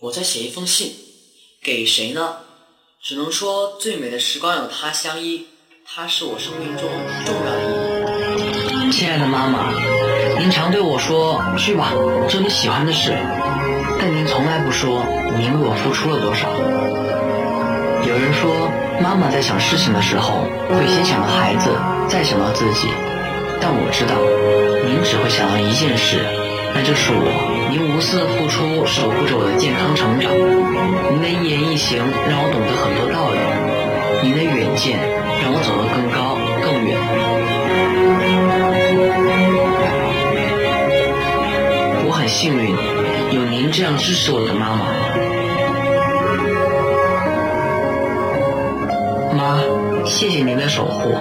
我在写一封信，给谁呢？只能说最美的时光有他相依，他是我生命中重要的意义。亲爱的妈妈，您常对我说“去吧，做你喜欢的事”，但您从来不说您为我付出了多少。有人说，妈妈在想事情的时候，会先想到孩子，再想到自己。但我知道，您只会想到一件事，那就是我。您无私的付出，守护着我的健康成长。您的一言一行，让我懂得很多道理。您的远见，让我走得更高更远。我很幸运，有您这样支持我的妈妈。妈，谢谢您的守护。